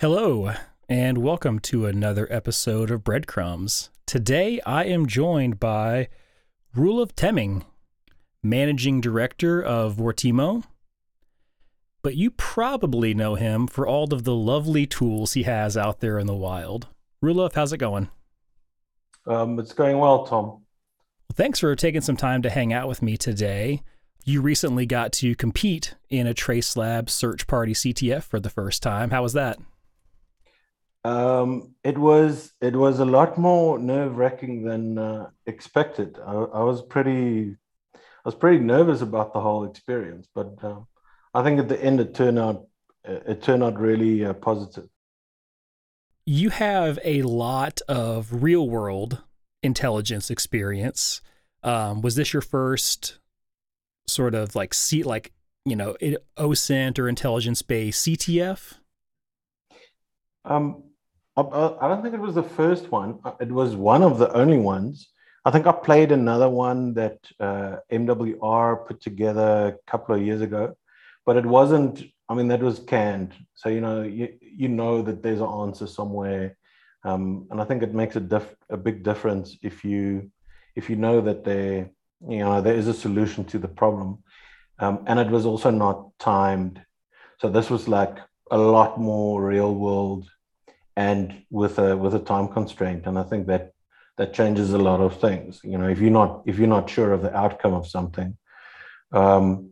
Hello, and welcome to another episode of Breadcrumbs. Today I am joined by Rule Roelof Temmingh, Managing Director of Vortimo. But you probably know him for all of the lovely tools he has out there in the wild. Roelof, how's it going? Um, it's going well, Tom. Thanks for taking some time to hang out with me today. You recently got to compete in a TraceLab Search Party CTF for the first time. How was that? Um, it was it was a lot more nerve wracking than uh, expected. I, I, was pretty I was pretty nervous about the whole experience, but uh, I think at the end it turned out it turned out really uh, positive. You have a lot of real world intelligence experience. Um, was this your first sort of like seat like you know OSINT or intelligence based CTF? Um, I, I don't think it was the first one. Uh, it was one of the only ones. I think I played another one that uh, MWR put together a couple of years ago, but it wasn't. I mean, that was canned, so you know, you you know that there's an answer somewhere, um, and I think it makes a diff, a big difference if you if you know that there you know there is a solution to the problem, um, and it was also not timed. So this was like a lot more real world and with a with a time constraint. And i think that that changes a lot of things. You know if you're not if you're not sure of the outcome of something um,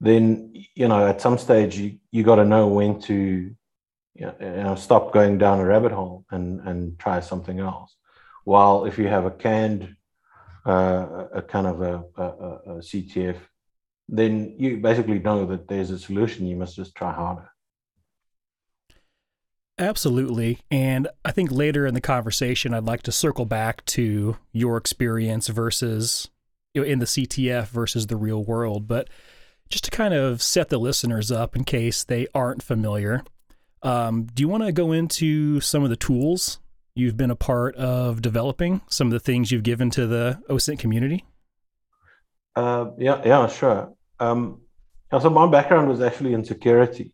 then you know at some stage you you got to know when to you know, stop going down a rabbit hole and and try something else. While if you have a canned uh, a kind of a, a, a ctf then you basically know that there's a solution. You must just try harder Absolutely. And I think later in the conversation, I'd like to circle back to your experience versus you know, in the CTF versus the real world. But just to kind of set the listeners up in case they aren't familiar, um, do you want to go into some of the tools you've been a part of developing, some of the things you've given to the OSINT community? Uh, yeah, yeah, sure. Um, so my background was actually in security.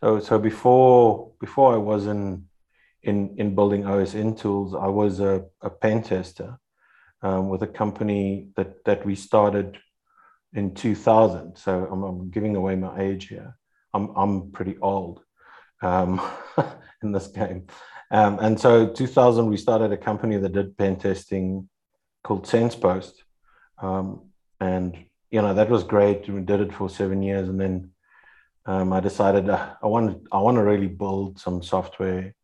So so before before I was in in in building OSINT tools, I was a, a pen tester um, with a company that that we started in 2000. So I'm, I'm giving away my age here. I'm I'm pretty old um, in this game. Um, and so 2000 we started a company that did pen testing called SensePost, um, and you know that was great. We did it for seven years, and then um, I decided uh, I want I want to really build some software,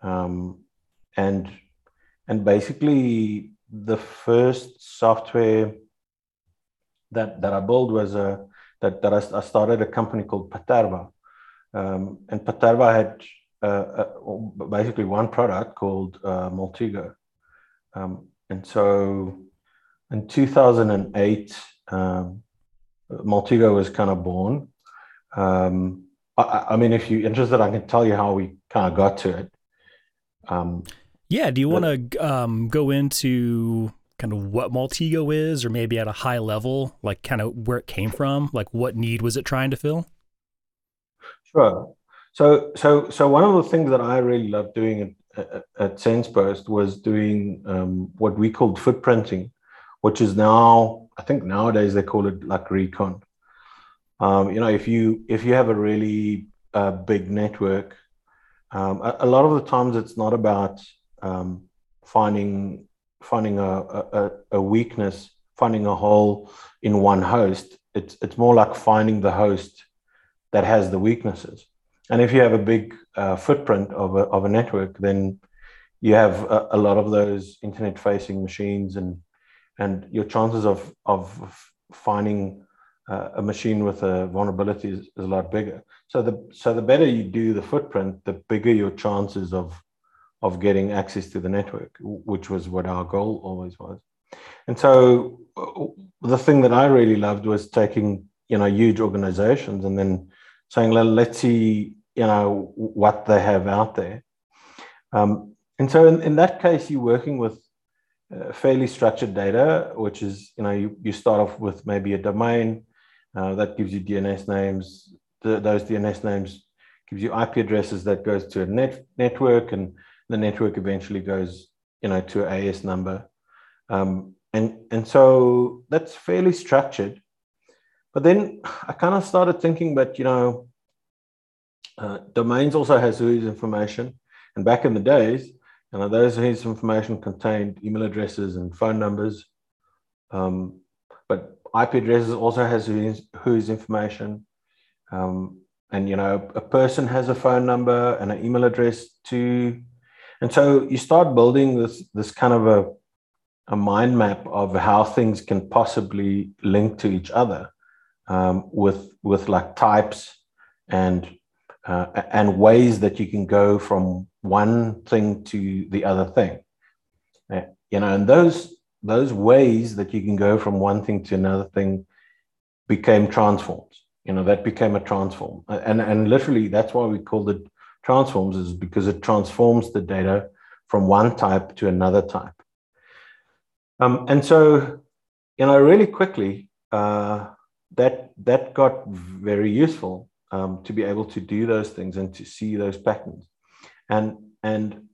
um, and and basically the first software that that I built was a that that I, I started a company called Paterva, um, and Paterva had uh, uh, basically one product called uh, Maltego, um, and so in 2008, um, Maltego was kind of born um, I, I, mean, if you're interested, I can tell you how we kind of got to it. Um, yeah. Do you want to um, go into kind of what Maltego is, or maybe at a high level, like kind of where it came from? Like, what need was it trying to fill? Sure. So, so, so one of the things that I really loved doing at, at, at SensePost was doing um, what we called footprinting, which is now, I think nowadays they call it like recon. Um, you know, if you if you have a really uh, big network, um, a, a, lot of the times it's not about um, finding finding a, a, a weakness, finding a hole in one host. It's it's more like finding the host that has the weaknesses. And if you have a big uh, footprint of a, of a network, then you have a, a lot of those internet facing machines and and your chances of of finding uh, a machine with a vulnerability is, is, a lot bigger. So the so the better you do the footprint, the bigger your chances of of getting access to the network, which was what our goal always was. And so uh, the thing that I really loved was taking you know huge organizations and then saying let's see you know what they have out there. Um, and so in, in that case, you're working with uh, fairly structured data, which is, you know, you, you start off with maybe a domain, uh, that gives you DNS names. The, those DNS names gives you IP addresses that goes to a net network, and the network eventually goes, you know, to an AS number. Um, and and so that's fairly structured. But then I kind of started thinking, but you know, uh, domains also has whois information, and back in the days, you know, those whois information contained email addresses and phone numbers. Um, but IP addresses also has whois information. Um, and you know, a person has a phone number and an email address too. And so you start building this this kind of a a mind map of how things can possibly link to each other um, with with like types and uh, and ways that you can go from one thing to the other thing. Uh, you know, and those those ways that you can go from one thing to another thing became transforms. You know, that became a transform, and and literally that's why we called it transforms is because it transforms the data from one type to another type. Um, and so, you know, really quickly, uh, that that got very useful um, to be able to do those things and to see those patterns. And and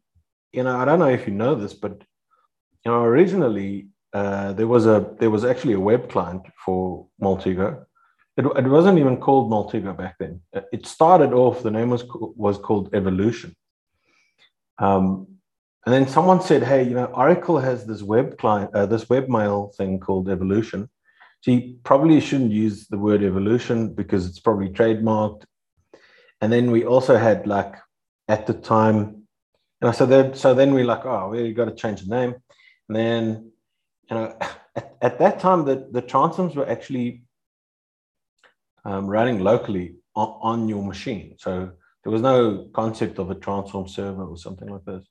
you know, I don't know if you know this, but you know, originally uh, there was a there was actually a web client for Maltego. It, it wasn't even called Maltego back then. It started off the name was was called Evolution. Um, and then someone said, "Hey, you know, Oracle has this web client, uh, this webmail thing called Evolution. So you probably shouldn't use the word evolution because it's probably trademarked." And then we also had like at the time, know, so then so then we like, oh, we got to change the name. And then, you know, at, at that time, the the transforms were actually um, running locally on, on your machine. So there was no concept of a transform server or something like this.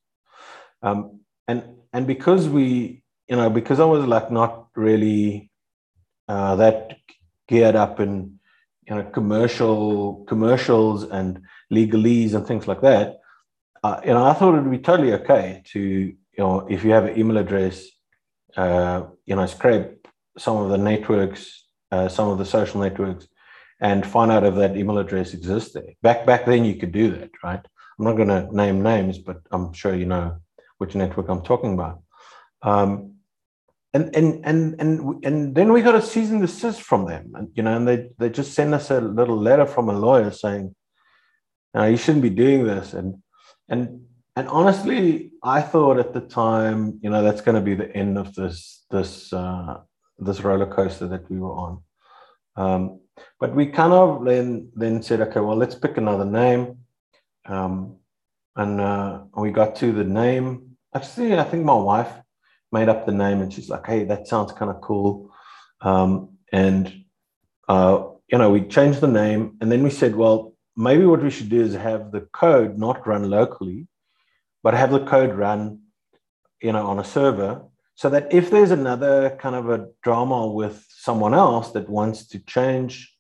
Um, and and because we, you know, because I was like not really uh, that geared up in you know commercial commercials and legalese and things like that, uh, you know, I thought it would be totally okay to you know if you have an email address, uh, you know, scrape some of the networks, uh, some of the social networks, and find out if that email address exists there. Back back then, you could do that, right? I'm not going to name names, but I'm sure you know which network I'm talking about. Um, and and and and and then we got a cease and desist from them, and you know, and they they just send us a little letter from a lawyer saying, "No, you shouldn't be doing this," and and and honestly, I thought at the time, you know, that's going to be the end of this this uh, this roller coaster that we were on. Um, but we kind of then then said, okay, well, let's pick another name, um, and uh, we got to the name actually, I think my wife made up the name and she's like, hey, that sounds kind of cool. Um, and, uh, you know, we changed the name and then we said, well, maybe what we should do is have the code not run locally, but have the code run, you know, on a server so that if there's another kind of a drama with someone else that wants to change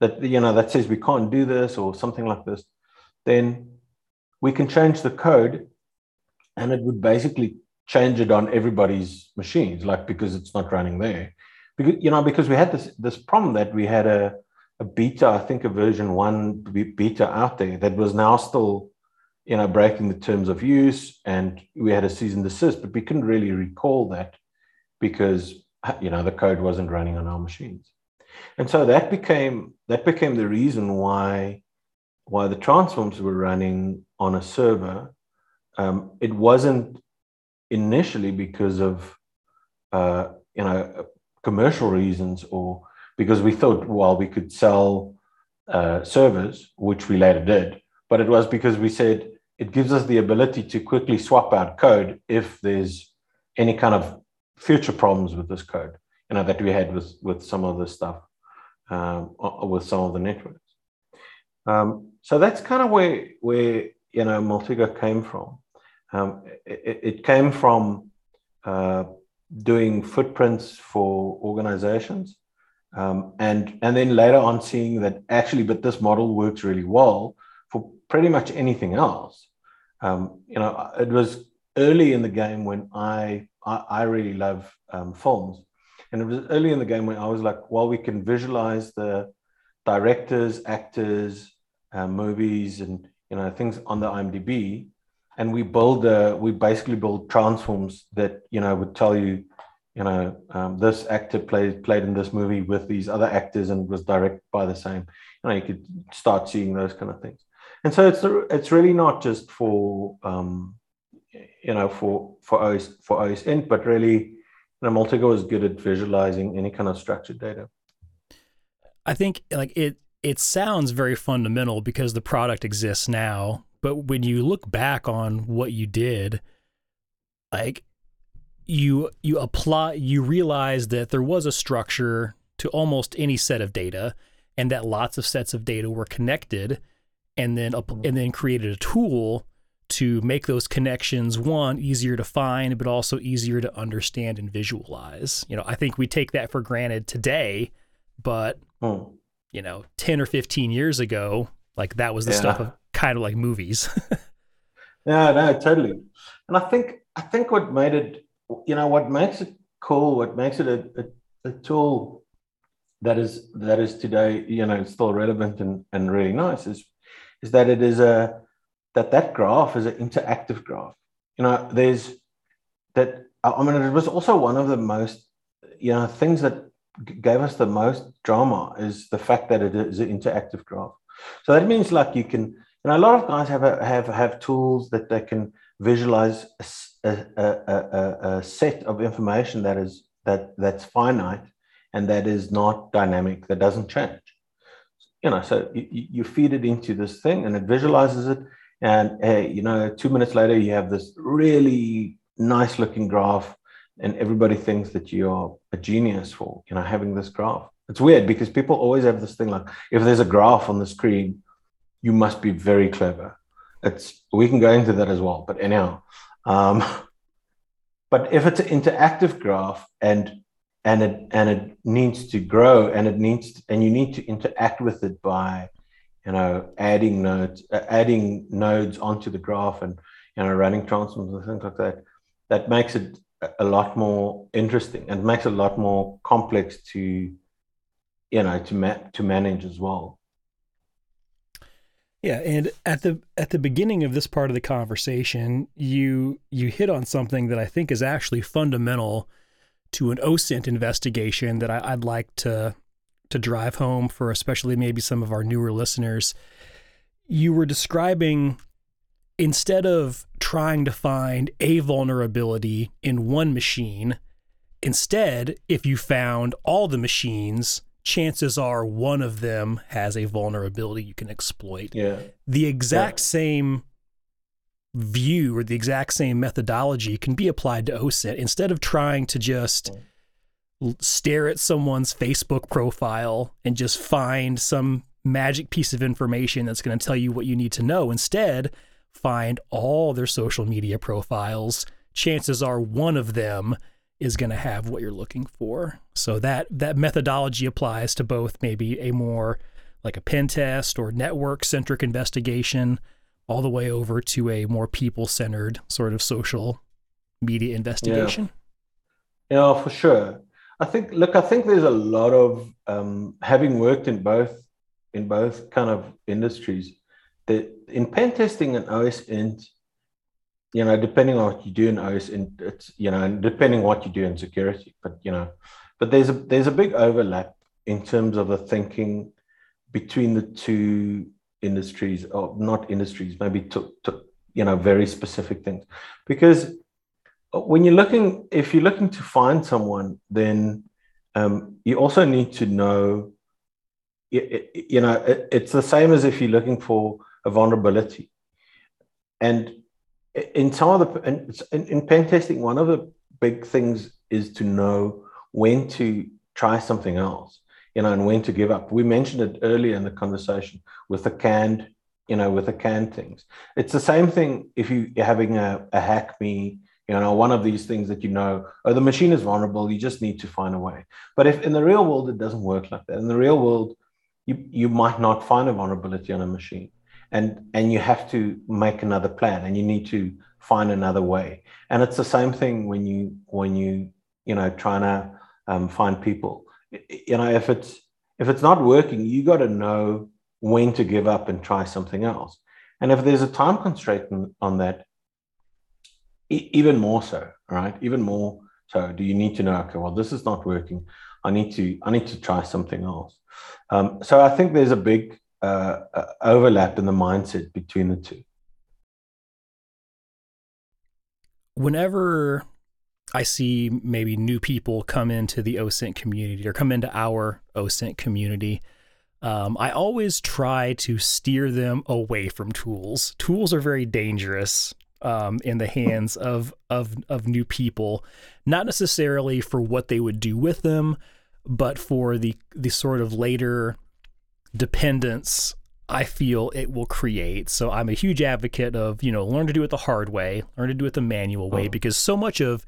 that, you know, that says we can't do this or something like this, then we can change the code and it would basically change it on everybody's machines, like because it's not running there. Because you know, because we had this this problem that we had a a beta, I think a version one beta out there that was now still, you know, breaking the terms of use, and we had a cease and desist, but we couldn't really recall that because you know the code wasn't running on our machines, and so that became that became the reason why why the transforms were running on a server. Um, it wasn't initially because of uh, you know commercial reasons or because we thought well we could sell uh, servers which we later did but it was because we said it gives us the ability to quickly swap out code if there's any kind of future problems with this code you know that we had with with some of the stuff um, with some of the networks um, so that's kind of where where you know Maltego came from um, it, it, came from uh, doing footprints for organizations. Um, and, and then later on seeing that actually, but this model works really well pretty much anything else. Um, you know, it was early in the game when I, I, I really love um, films. And it was early in the game when I was like, well, we can visualize the directors, actors, uh, movies, and you know, things on the IMDb, and we build uh, we basically build transforms that you know would tell you you know um, this actor played played in this movie with these other actors and was directed by the same you know you could start seeing those kind of things and so it's it's really not just for um, you know for for OS for OSINT, but really you know Maltego is good at visualizing any kind of structured data. I think like it it sounds very fundamental because the product exists now, but when you look back on what you did, like you you apply you realize that there was a structure to almost any set of data and that lots of sets of data were connected and then and then created a tool to make those connections one easier to find but also easier to understand and visualize you know i think we take that for granted today but hmm. you know 10 or 15 years ago like that was the yeah. stuff of kind of like movies yeah no totally and i think i think what made it you know what makes it cool what makes it a, a, a tool that is that is today you know still relevant and, and really nice is is that it is a that that graph is an interactive graph. You know, there's that. I mean, it was also one of the most you know things that gave us the most drama is the fact that it is an interactive graph. So that means like you can, you know, a lot of guys have a, have have tools that they can visualize a, a, a, a set of information that is that that's finite and that is not dynamic, that doesn't change you know, so you, you feed it into this thing and it visualizes it. And hey, you know, two minutes later, you have this really nice looking graph, and everybody thinks that you're a genius for, you know, having this graph. It's weird because people always have this thing like, if there's a graph on the screen, you must be very clever. It's we can go into that as well, but anyhow. Um, but if it's an interactive graph and and it and it needs to grow and it needs to, and you need to interact with it by you know adding nodes uh, adding nodes onto the graph and you know running transforms and things like that that makes it a lot more interesting and makes it a lot more complex to you know to ma- to manage as well. Yeah, and at the at the beginning of this part of the conversation, you you hit on something that I think is actually fundamental to an OSINT investigation that I, would like to to drive home for especially maybe some of our newer listeners. You were describing instead of trying to find a vulnerability in one machine, instead, if you found all the machines, chances are one of them has a vulnerability you can exploit. Yeah. The exact yeah. same view or the exact same methodology can be applied to OSINT instead of trying to just stare at someone's Facebook profile and just find some magic piece of information that's going to tell you what you need to know. Instead, find all their social media profiles. Chances are one of them is going to have what you're looking for. So that that methodology applies to both maybe a more like a pen test or network centric investigation all the way over to a more people centered sort of social media investigation? Yeah. yeah, for sure. I think look, I think there's a lot of um, having worked in both in both kind of industries that in pen testing and OSINT, you know, depending on what you do in OSINT, it's you know, and depending what you do in security, but you know, but there's a there's a big overlap in terms of the thinking between the two industries or not industries maybe to, to you know very specific things. Because when you're looking if you're looking to find someone then um, you also need to know you know it's the same as if you're looking for a vulnerability. And in some of the in, in pen testing one of the big things is to know when to try something else you know, and when to give up. We mentioned it earlier in the conversation with the canned, you know, with the canned things. It's the same thing if you, are having a, a hack me, you know, one of these things that you know, oh, the machine is vulnerable, you just need to find a way. But if in the real world it doesn't work like that, in the real world, you, you might not find a vulnerability on a machine. And and you have to make another plan and you need to find another way. And it's the same thing when you when you, you know, trying to um, find people you know if it's if it's not working you got to know when to give up and try something else And if there's a time constraint on that, even more so, right? Even more so, do you need to know? Okay, well, this is not working. I need to I need to try something else. Um, so I think there's a big uh, uh, overlap in the mindset between the two. Whenever I see maybe new people come into the OSINT community or come into our OSINT community, um, I always try to steer them away from tools. Tools are very dangerous um, in the hands of, of of new people, not necessarily for what they would do with them, but for the the sort of later dependence I feel it will create. So I'm a huge advocate of you know learn to do it the hard way, learn to do it the manual way, oh. because so much of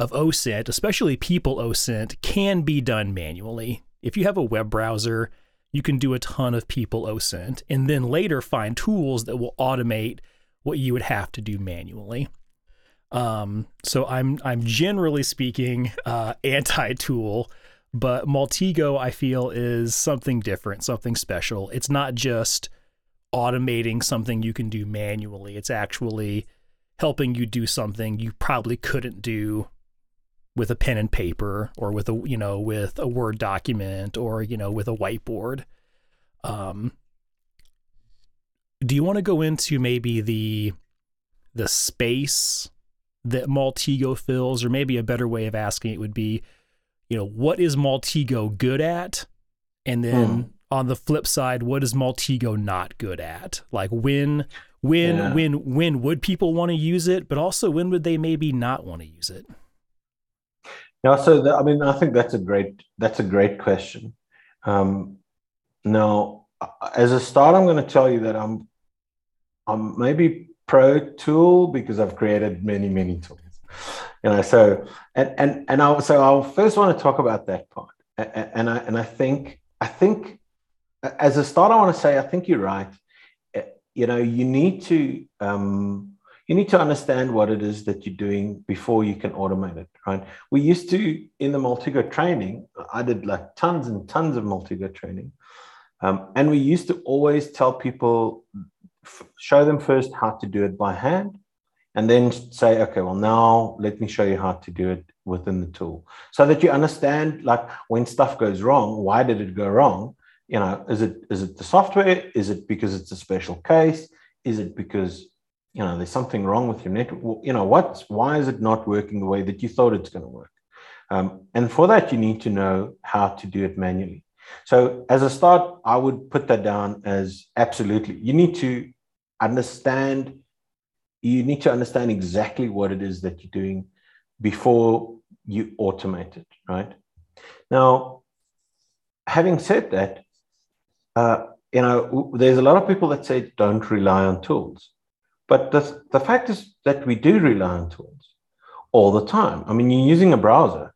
of OSINT, especially people OSINT, can be done manually. If you have a web browser you can do a ton of people OSINT and then later find tools that will automate what you would have to do manually. Um, so I'm I'm generally speaking uh, anti-tool, but Maltego I feel is something different, something special. It's not just automating something you can do manually. It's actually helping you do something you probably couldn't do with a pen and paper or with a you know with a word document or you know with a whiteboard. Um do you want to go into maybe the the space that Maltego fills? Or maybe a better way of asking it would be you know what is Maltego good at? And then hmm. on the flip side what is Maltego not good at? Like when when yeah. when when would people want to use it? But also when would they maybe not want to use it yeah, so the, I mean, I think that's a great that's a great question. Um, now, as a start, I'm going to tell you that I'm I'm maybe pro tool because I've created many many tools. You know, so and and and I'll so I'll first want to talk about that part. And, and I and I think I think as a start, I want to say I think you're right. You know, you need to um, you need to understand what it is that you're doing before you can automate it, right? We used to, in the Maltego training, I did like tons and tons of Maltego training. Um, and we used to always tell people, f- show them first how to do it by hand, and then say, okay, well, now let me show you how to do it within the tool so that you understand like when stuff goes wrong, why did it go wrong? You know, is it is it the software? Is it because it's a special case? Is it because you know, there's something wrong with your network. You know, what's Why is it not working the way that you thought it's going to work? Um, and for that, you need to know how to do it manually. So, as a start, I would put that down as absolutely. You need to understand. You need to understand exactly what it is that you're doing before you automate it. Right now, having said that, uh, you know, there's a lot of people that say don't rely on tools. But the, the fact is that we do rely on tools all the time. I mean, you're using a browser.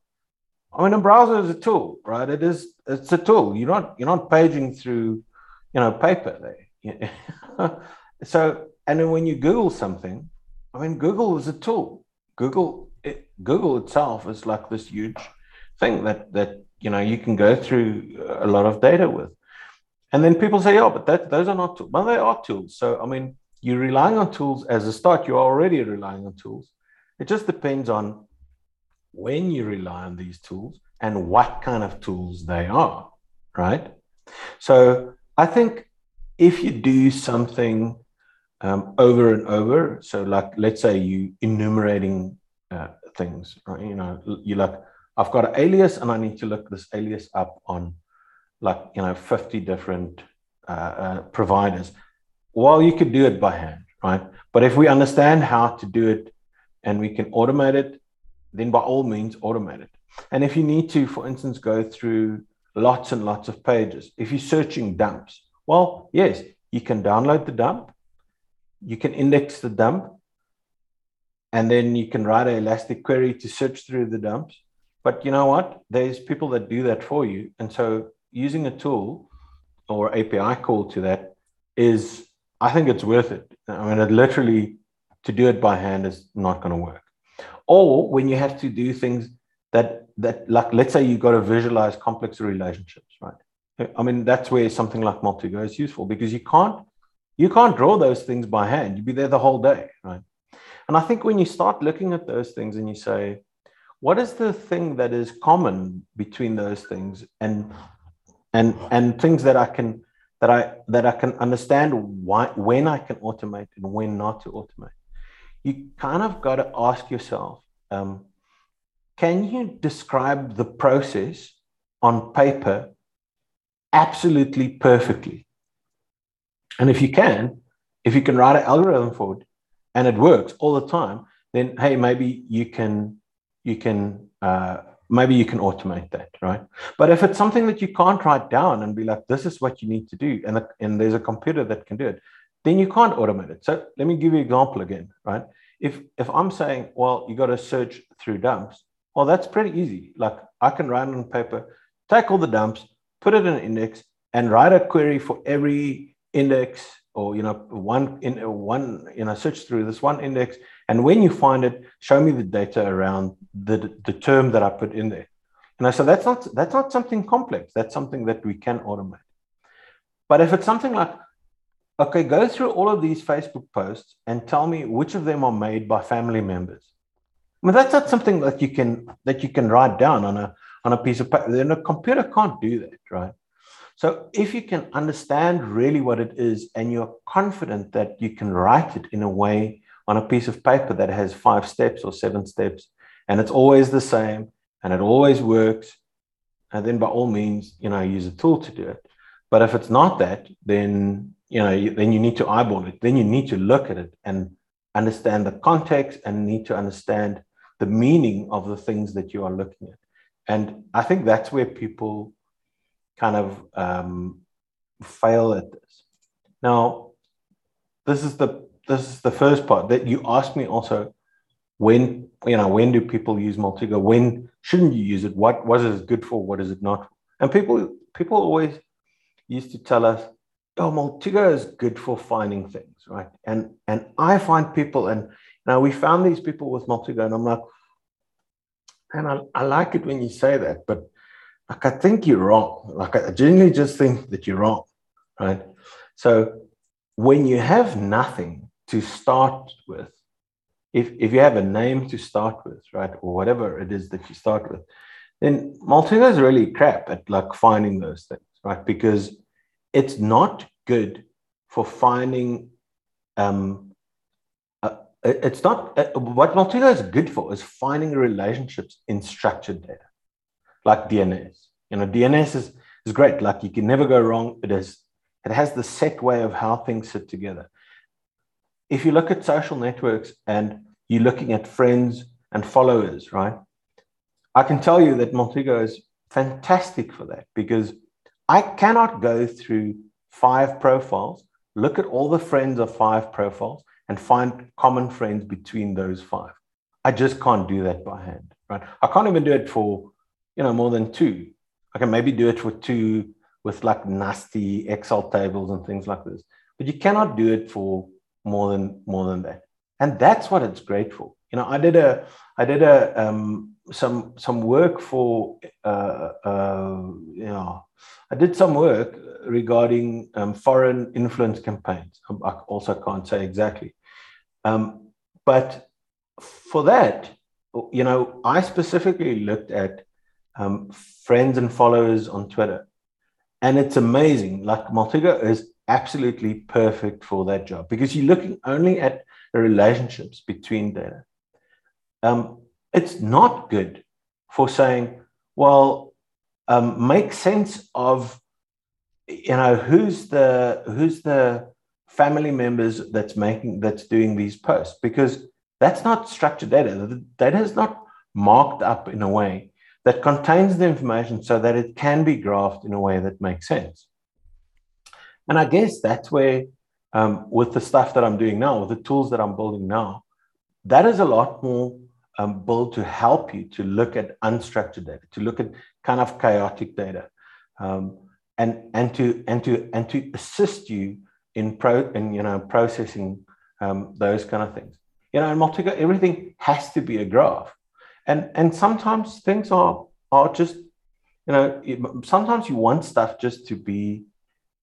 I mean, a browser is a tool, right? It is. It's a tool. You're not. You're not paging through, you know, paper there. so, and then when you Google something, I mean, Google is a tool. Google, it, Google itself is like this huge thing that that you know you can go through a lot of data with. And then people say, "Oh, but that those are not tools." Well, they are tools. So, I mean, you're relying on tools as a start, you're already relying on tools. It just depends on when you rely on these tools and what kind of tools they are, right? So I think if you do something um, over and over, so like let's say you enumerating uh, things, right? You know, you like, I've got an alias and I need to look this alias up on like, you know, 50 different uh, uh, providers well, you could do it by hand, right? But if we understand how to do it and we can automate it, then by all means, automate it. And if you need to, for instance, go through lots and lots of pages, if you're searching dumps, well, yes, you can download the dump, you can index the dump, and then you can write an elastic query to search through the dumps. But you know what? There's people that do that for you. And so using a tool or API call to that is I think it's worth it. I mean, it literally to do it by hand is not going to work. Or when you have to do things that that like let's say you've got to visualize complex relationships, right? I mean, that's where something like Maltego is useful because you can't You can't draw those things by hand. You'd be there the whole day, right? And I think when you start looking at those things and you say, what is the thing that is common between those things and and and things that I can that I that I can understand why when I can automate and when not to automate. You kind of got to ask yourself, um, can you describe the process on paper absolutely perfectly? And if you can, if you can write an algorithm for it and it works all the time, then hey, maybe you can you can uh, maybe you can automate that, right? But if it's something that you can't write down and be like, this is what you need to do, and, and there's a computer that can do it, then you can't automate it. So let me give you an example again, right? If if I'm saying, well, you got to search through dumps, well, that's pretty easy. Like I can write on paper, take all the dumps, put it in an index, and write a query for every index or you know one in one you know search through this one index and when you find it show me the data around the, the term that i put in there. And I said, that's not that's not something complex. That's something that we can automate. But if it's something like okay go through all of these facebook posts and tell me which of them are made by family members. I mean that's not something that you can that you can write down on a on a piece of paper. Then a computer can't do that right? So if you can understand really what it is and you're confident that you can write it in a way on a piece of paper that has five steps or seven steps and it's always the same and it always works, and then by all means, you know, use a tool to do it. But if it's not that, then you know, then you need to eyeball it. Then you need to look at it and understand the context and need to understand the meaning of the things that you are looking at. And I think that's where people kind of um, fail at this. Now, this is the this is the first part that you asked me also when you know when do people use Maltego? When shouldn't you use it? What is it good for? What is it not? And people people always used to tell us, oh, Maltego is good for finding things, right? And and I find people, and now we found these people with Maltego, and I'm like, and I, I like it when you say that, but like I think you're wrong. Like I genuinely just think that you're wrong, right? So when you have nothing to start with, if, if you have a name to start with, right, or whatever it is that you start with, then Maltego is really crap at like finding those things, right? Because it's not good for finding um, it's not uh, what Maltego is good for is finding relationships in structured data like DNS. You know, DNS is, is great. Like you can never go wrong. It is it has the set way of how things sit together. If you look at social networks and you're looking at friends and followers, right? I can tell you that Maltego is fantastic for that because I cannot go through five profiles, look at all the friends of five profiles, and find common friends between those five. I just can't do that by hand, right? I can't even do it for you know, more than two. I can maybe do it for two with like nasty Excel tables and things like this. But you cannot do it for more than more than that. And that's what it's great for. You know, I did a I did a um, some some work for uh, uh, you know I did some work regarding um, foreign influence campaigns. I also can't say exactly, um, but for that, you know, I specifically looked at um, friends and followers on Twitter. And it's amazing. Like Maltego is absolutely perfect for that job because you're looking only at the relationships between data. Um, it's not good for saying, well, um, make sense of you know who's the who's the family members that's making that's doing these posts because that's not structured data. The data is not marked up in a way that contains the information so that it can be graphed in a way that makes sense. And I guess that's where, um, with the stuff that I'm doing now, with the tools that I'm building now, that is a lot more um, built to help you to look at unstructured data, to look at kind of chaotic data, um, and and to and to and to assist you in pro in you know processing um, those kind of things. You know, in Maltego, everything has to be a graph and and sometimes things are are just you know sometimes you want stuff just to be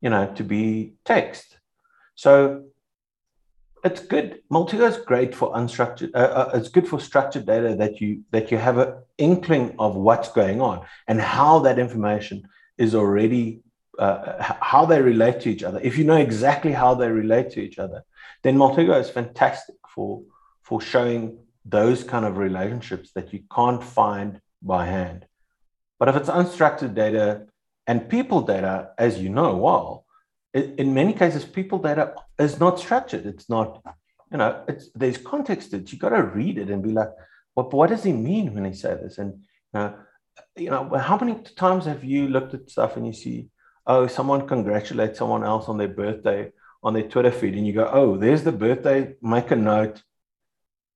you know to be text So it's good. Maltego is great for unstructured. Uh, uh, it's good for structured data that you that you have an inkling of what's going on and how that information is already uh, how they relate to each other. If you know exactly how they relate to each other, then Maltego is fantastic for for showing those kind of relationships that you can't find by hand. But if it's unstructured data and people data, as you know well, in many cases, people data is not structured. It's not, you know, it's there's context. It's you got to read it and be like, what what does he mean when he says this? And uh, you know, how many times have you looked at stuff and you see, oh, someone congratulates someone else on their birthday on their Twitter feed, and you go, oh, there's the birthday. Make a note.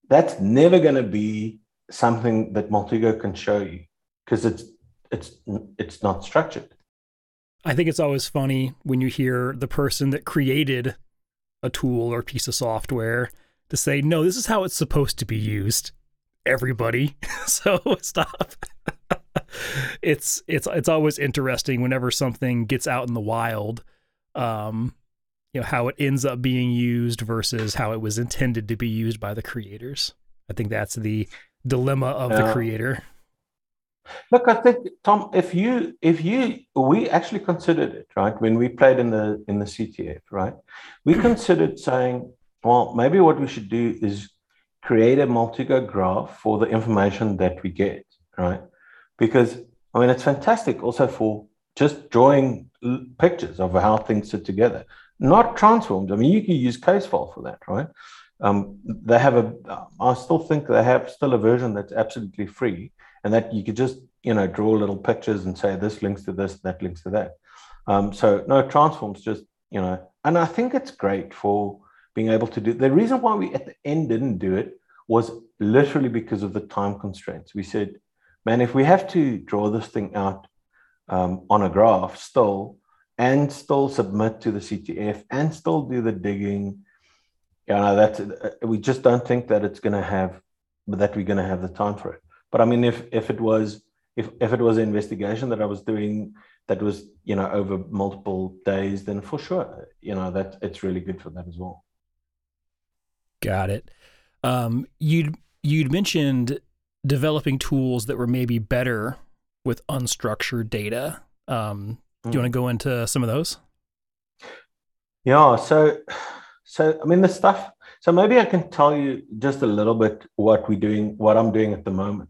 That's never going to be something that Maltego can show you because it's it's it's not structured. I think it's always funny when you hear the person that created a tool or piece of software to say, no, this is how it's supposed to be used. Everybody. so stop. it's it's it's always interesting whenever something gets out in the wild, um, you know, how it ends up being used versus how it was intended to be used by the creators. I think that's the dilemma of the creator. Look, I think Tom, if you if you we actually considered it right when we played in the in the CTF, right? We considered saying, well, maybe what we should do is create a Maltego graph for the information that we get, right? Because I mean, it's fantastic also for just drawing pictures of how things sit together, not transformed. I mean, you can use Casefile for that, right? Um, they have a, I still think they have still a version that's absolutely free and that you could just you know draw little pictures and say this links to this that links to that. Um, so no transforms just you know and i think it's great for being able to do the reason why we at the end didn't do it was literally because of the time constraints. We said man if we have to draw this thing out um, on a graph still and still submit to the ctf and still do the digging you know that's we just don't think that it's going to have that we're going to have the time for it but I mean, if if it was if if it was an investigation that I was doing that was you know over multiple days, then for sure, you know that it's really good for that as well. Got it. Um, you'd you'd mentioned developing tools that were maybe better with unstructured data. Um, do you mm. want to go into some of those? Yeah. So, so I mean, the stuff. So maybe I can tell you just a little bit what we're doing, what I'm doing at the moment.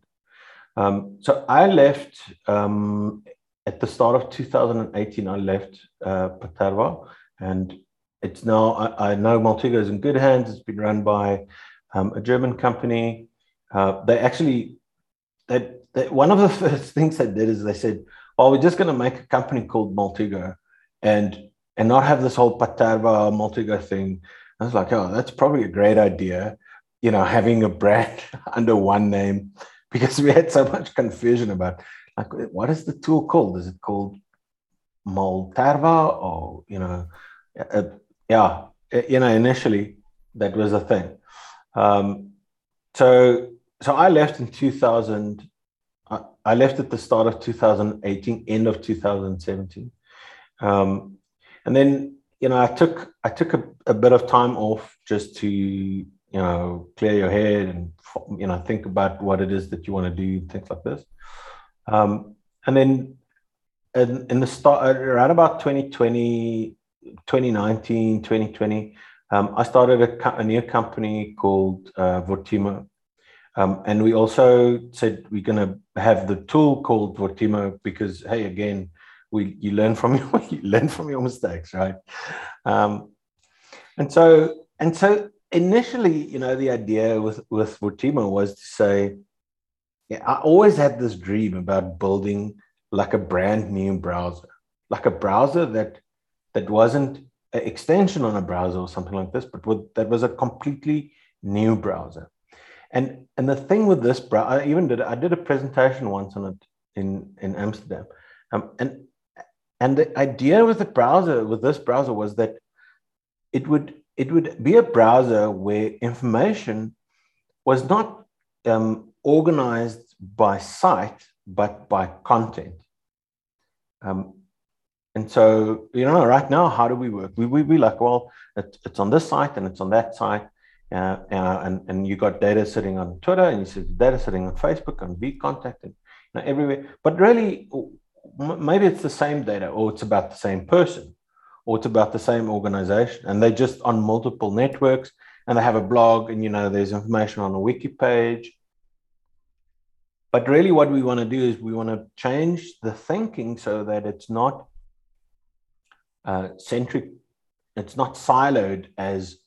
Um, so I left um, at the start of 2018. I left uh, Paterva, and it's now I, I, know Maltego is in good hands. It's been run by um, a German company. Uh, they actually, they, they, one of the first things they did is they said, "Well, we're just going to make a company called Maltego, and and not have this whole Paterva Maltego thing." I was like, "Oh, that's probably a great idea." You know, having a brand under one name because we had so much confusion about like what is the tool called? Is it called Malterva or you know, uh, yeah, uh, you know, initially that was a thing. Um, so so I left in 2000. I, I left at the start of 2018, end of 2017, um, and then you know I took I took a, a bit of time off just to you know clear your head and you know think about what it is that you want to do things like this. Um, and then in, in the start around about 2020 2019 2020 um, i started a, a, new company called uh, vortimo. Um, and we also said we're going to have the tool called vortimo because hey again we you learn from your you learn from your mistakes right? Um, and so and so initially, you know, the idea with with Vortimo was to say, yeah, I always had this dream about building like a brand new browser, like a browser that that wasn't an extension on a browser or something like this, but with, that was a completely new browser. And and the thing with this browser, I even did I did a presentation once on it in in Amsterdam, um, and and the idea with the browser with this browser was that it would it would be a browser where information was not um, organized by site, but by content. Um, and so, you know, right now, how do we work? We, we, we like, well, it, it's on this site and it's on that site. Uh, uh, and, and you got data sitting on Twitter and you see data sitting on Facebook and VKontakte and you know, everywhere. But really, maybe it's the same data or it's about the same person or it's about the same organization and they're just on multiple networks and they have a blog and you know there's information on a wiki page. But really what we want to do is we want to change the thinking so that it's not uh, centric it's not siloed as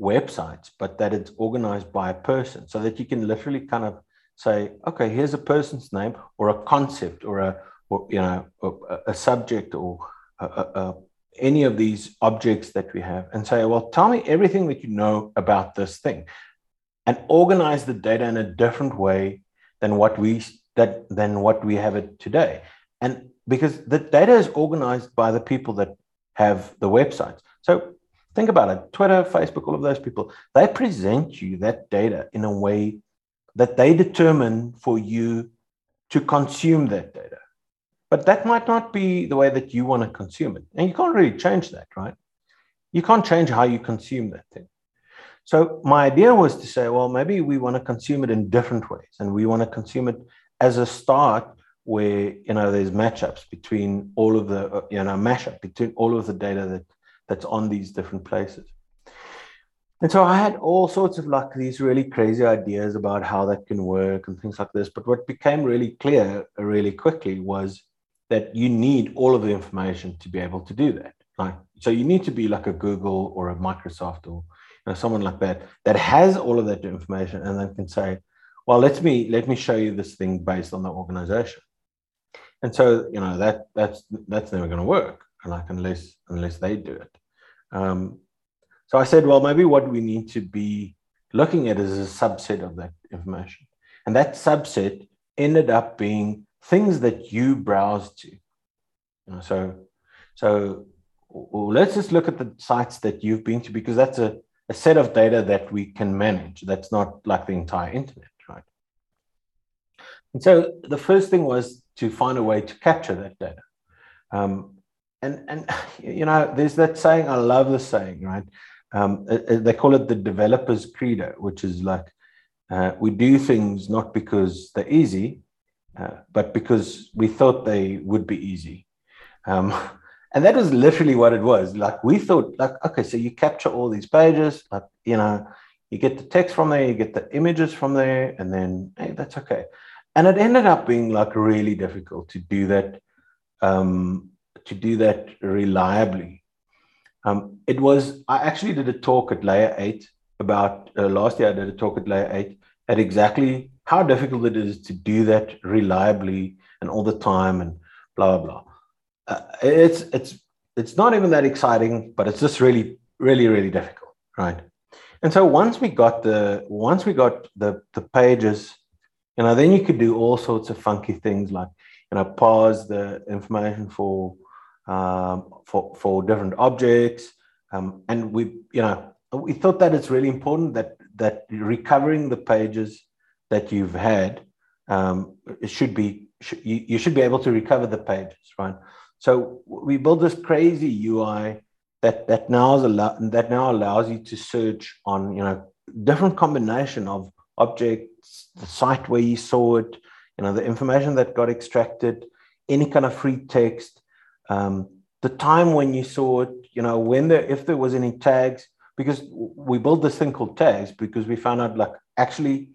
websites but that it's organized by a person so that you can literally kind of say okay here's a person's name or a concept or a or you know a, a subject or a, a, any of these objects that we have and say, well, tell me everything that you know about this thing and organize the data in a different way than what we that than what we have it today. And because the data is organized by the people that have the websites. So think about it. Twitter, Facebook, all of those people, they present you that data in a way that they determine for you to consume that data. But that might not be the way that you want to consume it. And you can't really change that, right? You can't change how you consume that thing. So my idea was to say, well, maybe we want to consume it in different ways. And we want to consume it as a start where, you know, there's matchups between all of the, you know, mashup between all of the data that that's on these different places. And so I had all sorts of like these really crazy ideas about how that can work and things like this. But what became really clear really quickly was that you need all of the information to be able to do that. Like, so you need to be like a Google or a Microsoft or you know, someone like that that has all of that information and then can say, well, let me let me show you this thing based on the organization. And so you know that that's that's never going to work, like unless unless they do it. Um, so I said, well, maybe what we need to be looking at is a subset of that information, and that subset ended up being things that you browse to. You know, so, so let's just look at the sites that you've been to because that's a, a set of data that we can manage. That's not like the entire internet, right? And so the first thing was to find a way to capture that data. Um, and, and, you know, there's that saying, I love the saying, right? Um, they call it the developer's credo, which is like, uh, we do things not because they're easy, uh, but because we thought they would be easy. Um, and that was literally what it was. Like we thought, like, okay, so you capture all these pages, like, you know, you get the text from there, you get the images from there, and then, hey, that's okay. And it ended up being like really difficult to do that, um, to do that reliably. Um, it was, I actually did a talk at Layer 8 about, uh, last year I did a talk at Layer 8 at exactly how difficult it is to do that reliably and all the time and blah blah blah. Uh, it's it's it's not even that exciting, but it's just really really really difficult, right? And so once we got the once we got the the pages, you know, then you could do all sorts of funky things like you know pause the information for um, for for different objects, um, and we you know we thought that it's really important that that recovering the pages that you've had, um, it should be you, you should be able to recover the pages, right? So we built this crazy UI that that now is that now allows you to search on you know different combination of objects, the site where you saw it, you know the information that got extracted, any kind of free text, um, the time when you saw it, you know when there if there was any tags, because we built this thing called tags because we found out like actually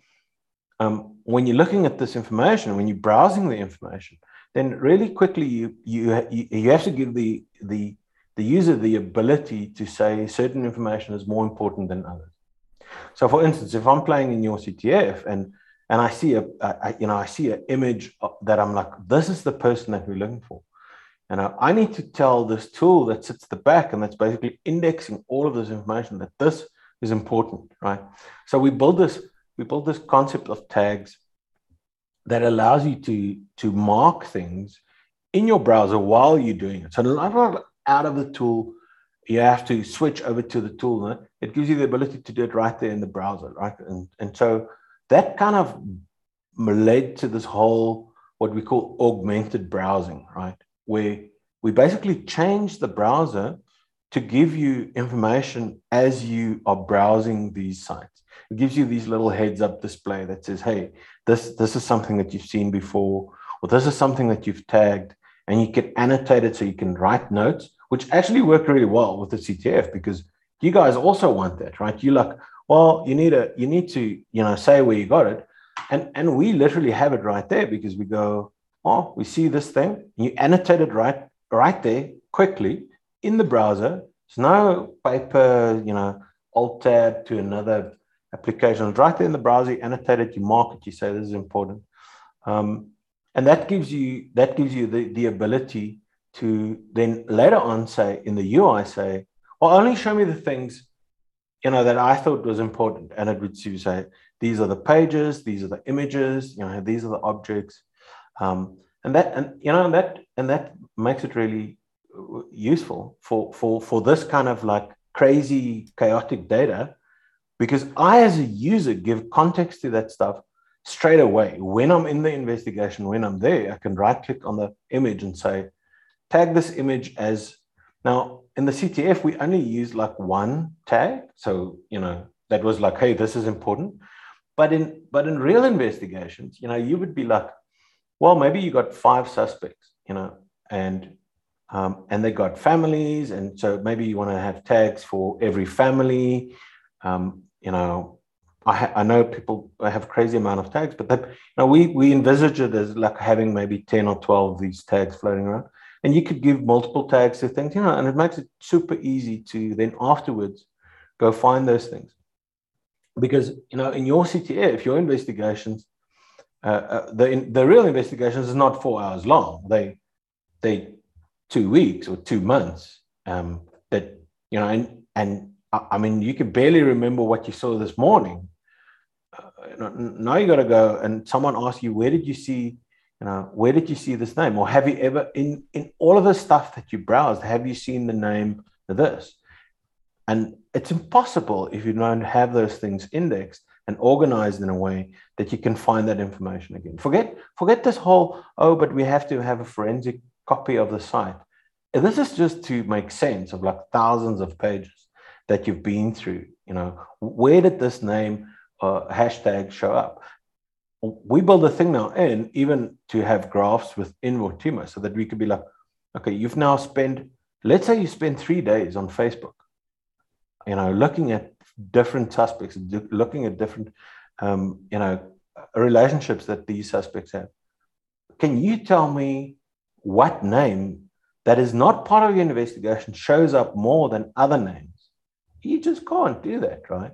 um, when you're looking at this information, when you're browsing the information, then really quickly you you you have to give the the the user the ability to say certain information is more important than others. So, for instance, if I'm playing in your CTF and and I see a, you know I see an image that I'm like, this is the person that we're looking for, and I, I need to tell this tool that sits at the back and that's basically indexing all of this information that this is important, right? So we build this we built this concept of tags that allows you to to mark things in your browser while you're doing it. So not out of the tool, you have to switch over to the tool. It gives you the ability to do it right there in the browser, right? And and so that kind of led to this whole what we call augmented browsing, right? Where we basically change the browser to give you information as you are browsing these sites. It gives you these little heads up display that says, hey, this, this is something that you've seen before, or this is something that you've tagged, and you can annotate it so you can write notes, which actually work really well with the CTF because you guys also want that, right? You like, well, you need a you need to, you know, say where you got it. And and we literally have it right there because we go, oh, we see this thing, you annotate it right right there quickly in the browser. There's no paper, you know, alt tab to another application. Right there in the browser, you annotate it, you mark it, you say this is important. Um, and that gives you that gives you the, the ability to then later on say in the UI say, well, only show me the things you know that I thought was important. And it would say, these are the pages, these are the images, you know, these are the objects. Um, and that and you know that and that makes it really useful for for for this kind of like crazy chaotic data because i as a user give context to that stuff straight away. When i'm in the investigation when i'm there i can right click on the image and say tag this image as now in the ctf we only use like one tag so you know that was like hey this is important. But in but in real investigations you know you would be like well maybe you got five suspects you know and um, and they got families and so maybe you want to have tags for every family. Um, you know I, ha- I know people have crazy amount of tags but that you know we we envisage it as like having maybe 10 or 12 of these tags floating around. And you could give multiple tags to things you know and it makes it super easy to then afterwards go find those things. Because you know in your ctf if your investigations uh, uh, the the real investigations is not four hours long. They they two weeks or two months um, that you know and and I, mean you can barely remember what you saw this morning. Uh, now you got to go and someone asks you where did you see you know where did you see this name? Or have you ever in in all of the stuff that you browsed have you seen the name of this? And it's impossible if you don't have those things indexed and organized in a way that you can find that information again. Forget forget this whole oh but we have to have a forensic copy of the site. And this is just to make sense of like thousands of pages that you've been through. You know, where did this name uh, hashtag show up? We build a thing now in even to have graphs within Vortimo so that we could be like, okay, you've now spent, let's say you spend three days on Facebook, you know, looking at different suspects, looking at different, um, you know, relationships that these suspects have. Can you tell me what name that is not part of your investigation shows up more than other names. You just can't do that, right?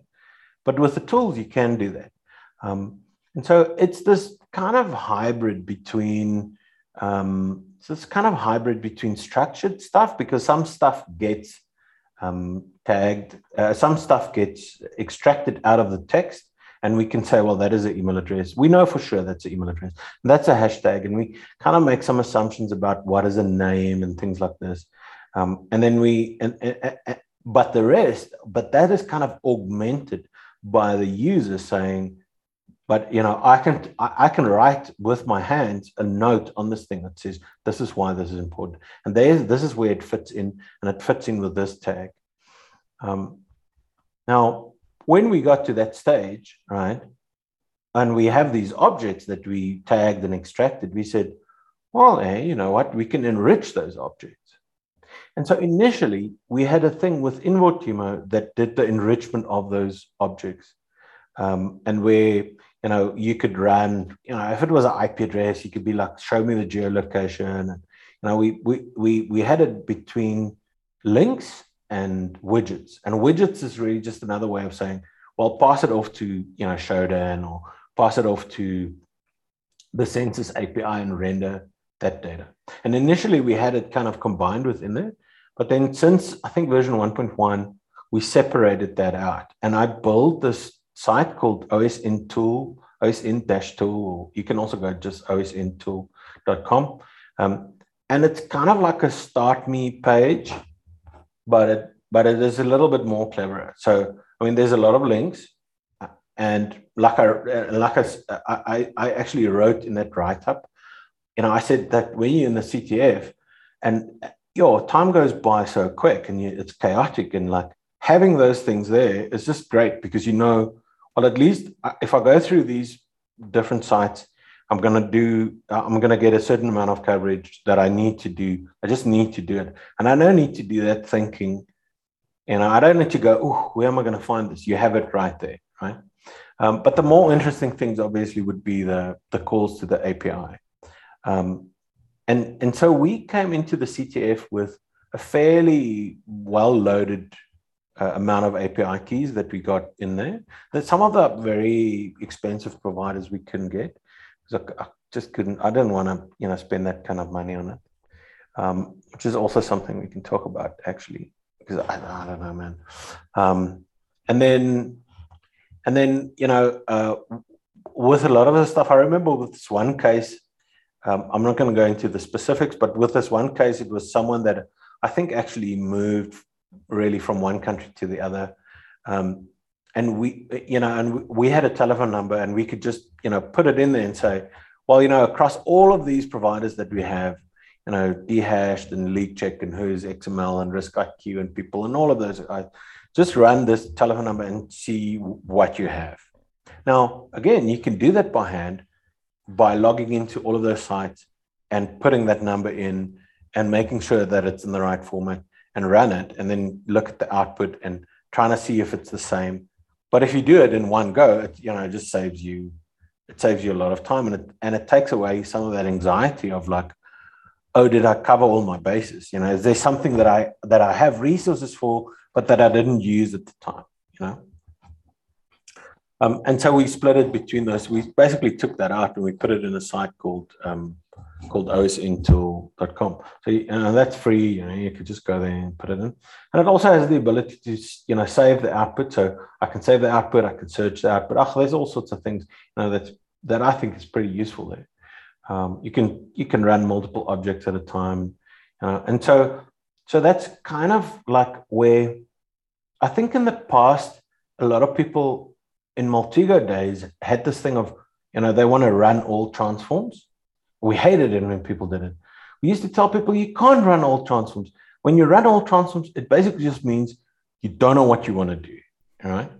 But with the tools, you can do that. Um, and so it's this kind of hybrid between um, so it's kind of hybrid between structured stuff because some stuff gets um, tagged, uh, some stuff gets extracted out of the text, and we can say, well, that is an email address. We know for sure that's an email address. That's a hashtag. And we kind of make some assumptions about what is a name and things like this. Um, and then we, and, and, and, but the rest, but that is kind of augmented by the user saying, but you know, I can I, I can write with my hands a note on this thing that says this is why this is important, and there's this is where it fits in, and it fits in with this tag. Um, now, when we got to that stage, right, and we have these objects that we tagged and extracted, we said, well, hey, you know what, we can enrich those objects. And so initially, we had a thing within Vortimo that did the enrichment of those objects. Um, and where, you know, you could run, you know, if it was an IP address, you could be like, show me the geolocation. And, you know, we, we, we, we had it between links and widgets. And widgets is really just another way of saying, well, pass it off to you know Shodan or pass it off to the Censys API and render that data. And initially we had it kind of combined within there, but then since I think version 1.1, we separated that out. And I built this site called OSINT tool, OSINT tool. You can also go just osintool.com. Um, and it's kind of like a start me page but it but it is a little bit more clever. So I mean, there's a lot of links, and like I like I, I, I actually wrote in that write up, you know, I said that when you're in the CTF, and your time goes by so quick and you, it's chaotic and like having those things there is just great because you know well at least uh, if i go through these different sites i'm to do uh, i'm to get a certain amount of coverage that i need to do. I just need to do it. And i don't need to do that thinking. Know i don't need to go oh where am i going to find this? You have it right there right? Um, but the more interesting things obviously would be the the calls to the api um, and and so we came into the CTF with a fairly well loaded uh, amount of API keys that we got in there. That some of the very expensive providers we couldn't get because I, I, just couldn't. I didn't want to you know spend that kind of money on it, um, which is also something we can talk about actually because I, I don't know, man. Um, and then and then you know uh, with a lot of the stuff, I remember with this one case um, I'm not going to go into the specifics, but with this one case, it was someone that I think actually moved really from one country to the other. Um, and we, you know, and we had a telephone number and we could just, you know, put it in there and say, well, you know, across all of these providers that we have, you know, DeHashed and Leak Check and WhoisXML and Risk IQ and people and all of those, I just run this telephone number and see what you have. Now, again, you can do that by hand, by logging into all of those sites and putting that number in and making sure that it's in the right format and run it and then look at the output and trying to see if it's the same but if you do it in one go it you know it just saves you it saves you a lot of time and it and it takes away some of that anxiety of like oh did i cover all my bases you know is there something that i that i have resources for but that i didn't use at the time you know um, and so we split it between those. We basically took that out and we put it in a site called um, called osintool.com. So know, that's free. You know, you could just go there and put it in. And it also has the ability to you know save the output. So I can save the output. I can search the output. Oh, there's all sorts of things you know that's that I think is pretty useful there. Um, you can you can run multiple objects at a time, uh, and so so that's kind of like where I think in the past a lot of people in Maltego days had this thing of, you know, they want to run all transforms. We hated it when people did it. We used to tell people you can't run all transforms. When you run all transforms, it basically just means you don't know what you want to do, right?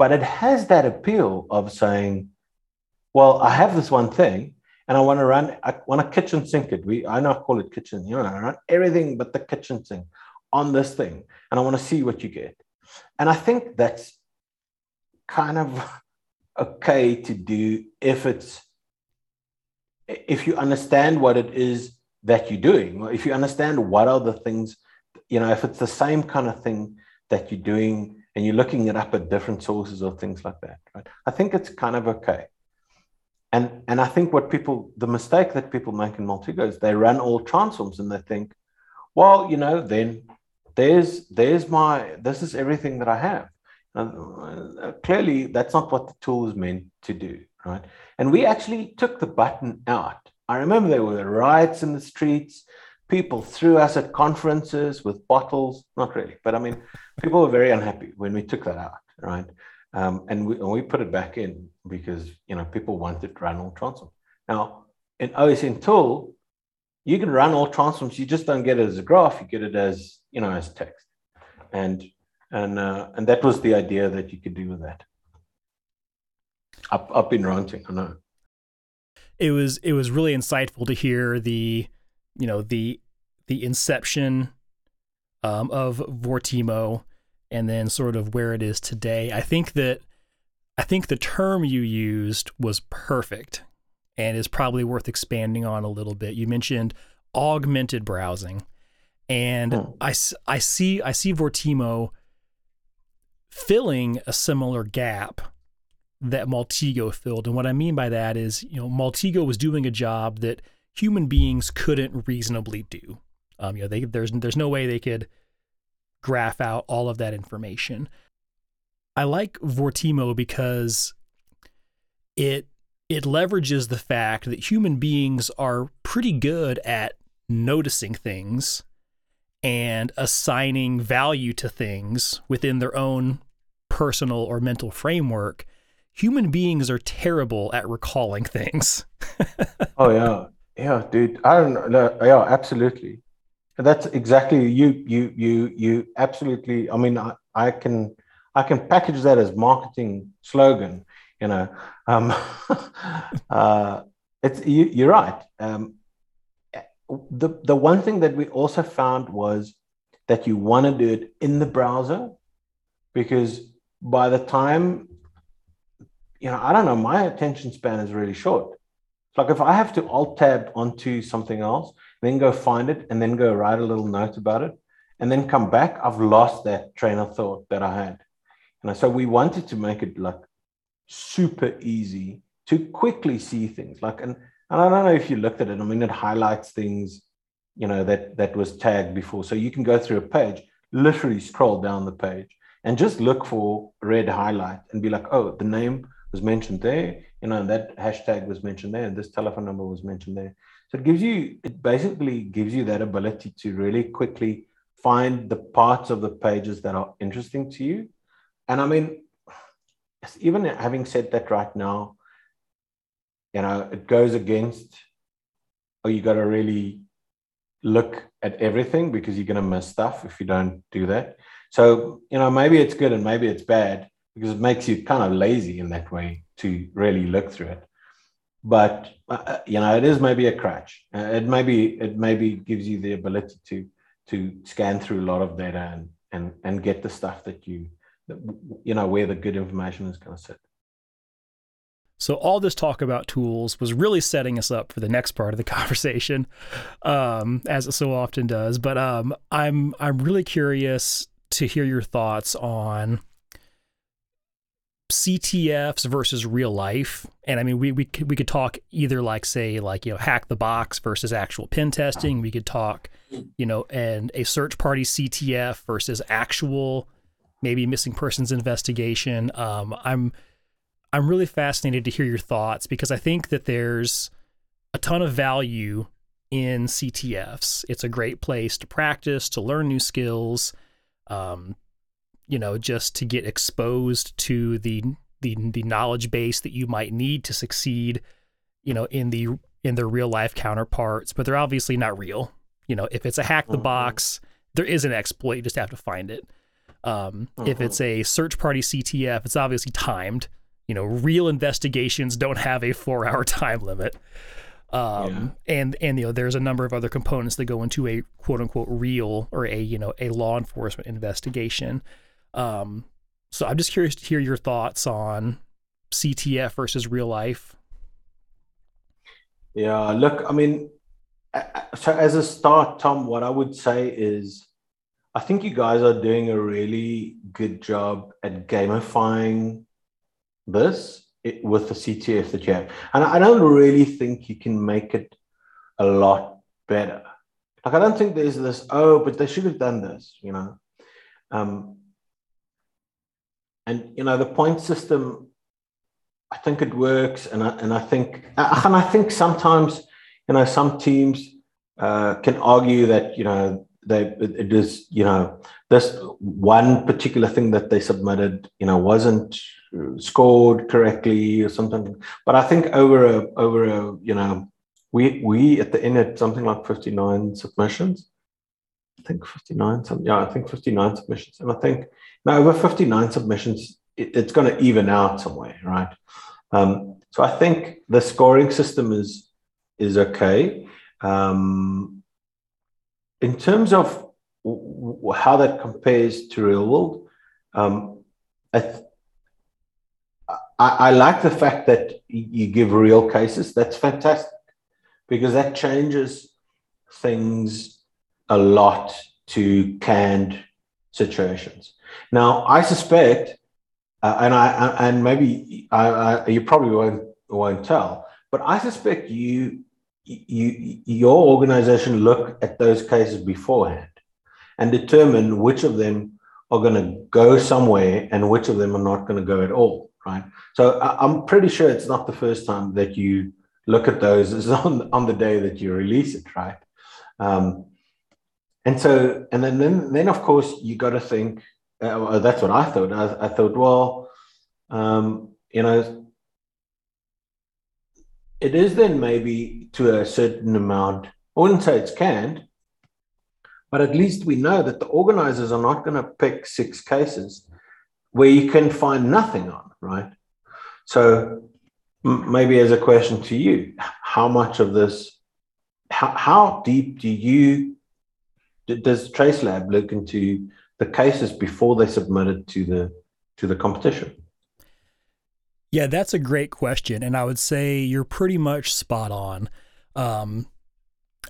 But it has that appeal of saying, well, I have this one thing and I want to run, I want to kitchen sink it. We, I now call it kitchen, you know, I run everything but the kitchen sink on this thing and I want to see what you get. And I think that's kind of okay to do if it's if you understand what it is that you're doing if you understand what are the things you know if it's the same kind of thing that you're doing and you're looking it up at different sources or things like that right? I think it's kind of okay. And and i think what people the mistake that people make in Maltego is they run all transforms and they think well you know then there's there's my this is everything that i have. Uh, clearly, that's not what the tool is meant to do, right? And we actually took the button out. I remember there were riots in the streets. People threw us at conferences with bottles. Not really, but I mean, people were very unhappy when we took that out, right? Um, and, we, and we put it back in because you know people wanted to run all transforms. Now, in OSINT tool, you can run all transforms. You just don't get it as a graph. You get it as you know as text. And and uh, and that was the idea that you could do with that. Up up in ranting, I know. It was it was really insightful to hear the you know the the inception um, of Vortimo and then sort of where it is today. I think that I think the term you used was perfect and is probably worth expanding on a little bit. You mentioned augmented browsing. And hmm. I, I see I see Vortimo filling a similar gap that Maltego filled. And what I mean by that is, you know, Maltego was doing a job that human beings couldn't reasonably do. Um, you know, they, there's there's no way they could graph out all of that information. I like Vortimo because it it leverages the fact that human beings are pretty good at noticing things and assigning value to things within their own personal or mental framework, human beings are terrible at recalling things. oh yeah, yeah, dude. I don't know. Yeah, absolutely. That's exactly you. You you you absolutely. I mean, I, I can I can package that as marketing slogan. You know, um, uh, it's you, you're right. Um, the the one thing that we also found was that you want to do it in the browser because by the time you know, I don't know, my attention span is really short. Like if I have to alt tab onto something else, then go find it and then go write a little note about it and then come back, I've lost that train of thought that I had. And so we wanted to make it like super easy to quickly see things. Like, and, and I don't know if you looked at it. I mean, it highlights things, you know, that that was tagged before. So you can go through a page, literally scroll down the page and just look for red highlight and be like, oh, the name was mentioned there, you know, and that hashtag was mentioned there, and this telephone number was mentioned there. So it gives you, it basically gives you that ability to really quickly find the parts of the pages that are interesting to you. And I mean, even having said that right now, you know, it goes against, oh, you got to really look at everything because you're going to miss stuff if you don't do that. So, you know, maybe it's good and maybe it's bad because it makes you kind of lazy in that way to really look through it. But uh, uh, you know, it is maybe a crutch. Uh, it maybe it maybe gives you the ability to to scan through a lot of data and and and get the stuff that you that, you know where the good information is going to sit. So all this talk about tools was really setting us up for the next part of the conversation, um, as it so often does. But um, I'm I'm really curious to hear your thoughts on CTFs versus real life. And I mean, we, we, could, we could talk either like, say, like, you know, hack the box versus actual pen testing. We could talk, you know, and a search party CTF versus actual maybe missing persons investigation. Um, I'm, I'm really fascinated to hear your thoughts because I think that there's a ton of value in CTFs. It's a great place to practice, to learn new skills. Um, you know, just to get exposed to the the the knowledge base that you might need to succeed, you know, in the in their real life counterparts, but they're obviously not real. You know, if it's a hack the mm-hmm. box, there is an exploit. You just have to find it. Um, mm-hmm. If it's a search party CTF, it's obviously timed. You know, real investigations don't have a four hour time limit. Um, yeah. and and you know there's a number of other components that go into a quote unquote real or a you know a law enforcement investigation. Um, so I'm just curious to hear your thoughts on CTF versus real life. Yeah, look, I mean, so as a start, Tom, what I would say is I think you guys are doing a really good job at gamifying this with the CTF that you have. And I don't really think you can make it a lot better. Like, I don't think there's this, oh, but they should have done this, you know. Um, and you know the point system i think it works and i, and I think and i think sometimes you know some teams uh, can argue that you know they it is you know this one particular thing that they submitted you know wasn't scored correctly or something. But i think over a over a you know we we at the end had something like 59 submissions i think 59 some yeah i think 59 submissions and i think now, over 59 submissions, it, it's going to even out somewhere, right? Um, so I think the scoring system is is okay. Um, in terms of w- w- how that compares to real world, um, I, th- I, I like the fact that you give real cases. That's fantastic because that changes things a lot to canned situations. Now, I suspect, uh, and I and maybe I, I, you probably won't won't tell, but I suspect you you your organization look at those cases beforehand and determine which of them are going to go somewhere and which of them are not going to go at all, right? So I'm pretty sure it's not the first time that you look at those is on on the day that you release it, right? Um, and so, and then, then, then of course, you got to think, uh, that's what I thought. I, I thought, well, um, you know, it is then maybe to a certain amount. I wouldn't say it's canned, but at least we know that the organizers are not going to pick six cases where you can find nothing on, right? So maybe as a question to you, how much of this, how, how deep do you, does TraceLab look into the cases before they submitted to the to the competition? Yeah, that's a great question, and I would say you're pretty much spot on. Um,